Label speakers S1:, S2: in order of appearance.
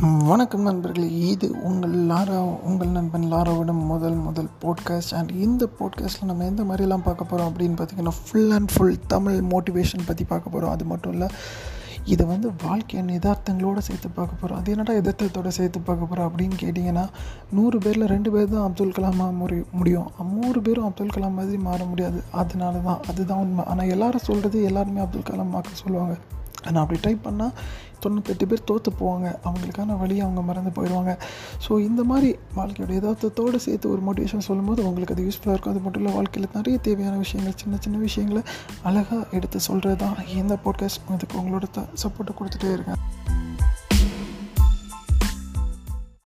S1: வணக்கம் நண்பர்களே இது உங்கள் லாரா உங்கள் நண்பன் லாராவிடம் முதல் முதல் போட்காஸ்ட் அண்ட் இந்த போட்காஸ்ட்டில் நம்ம எந்த மாதிரிலாம் பார்க்க போகிறோம் அப்படின்னு பார்த்தீங்கன்னா full and full Tamil motivation பற்றி பார்க்க போகிறோம் அது மட்டும் இல்லை இதை வந்து வாழ்க்கையின் யதார்த்தங்களோடு சேர்த்து பார்க்க போகிறோம் அது என்னடா எதார்த்தத்தோடு சேர்த்து பார்க்க போகிறோம் அப்படின்னு கேட்டிங்கன்னா நூறு பேரில் ரெண்டு பேர் தான் அப்துல் கலாமாக முறி முடியும். நூறு பேரும் அப்துல் கலாம் மாதிரி மாற முடியாது. அதனால தான் அதுதான் உண்மை. ஆனால் எல்லாரும் சொல்கிறது எல்லாருமே அப்துல் கலாம் மாக்க சொல்லுவாங்க. நான் அப்படி டைப் பண்ணால் தொண்ணூத்தெட்டு பேர் தோற்று போவாங்க. அவங்களுக்கான வழியை அவங்க மறந்து போயிடுவாங்க. ஸோ இந்த மாதிரி வாழ்க்கையோட எதார்த்தத்தோடு சேர்த்து ஒரு மோட்டிவேஷன் சொல்லும்போது உங்களுக்கு அது யூஸ்ஃபுல்லாக இருக்கும். அது மட்டும் இல்லை வாழ்க்கையில் நிறைய தேவையான விஷயங்கள் சின்ன சின்ன விஷயங்களை அழகாக எடுத்து சொல்கிறது தான் இந்த பாட்காஸ்ட் அதுக்கு உங்களோட த சப்போர்ட்டை கொடுத்துட்டே இருக்கேன்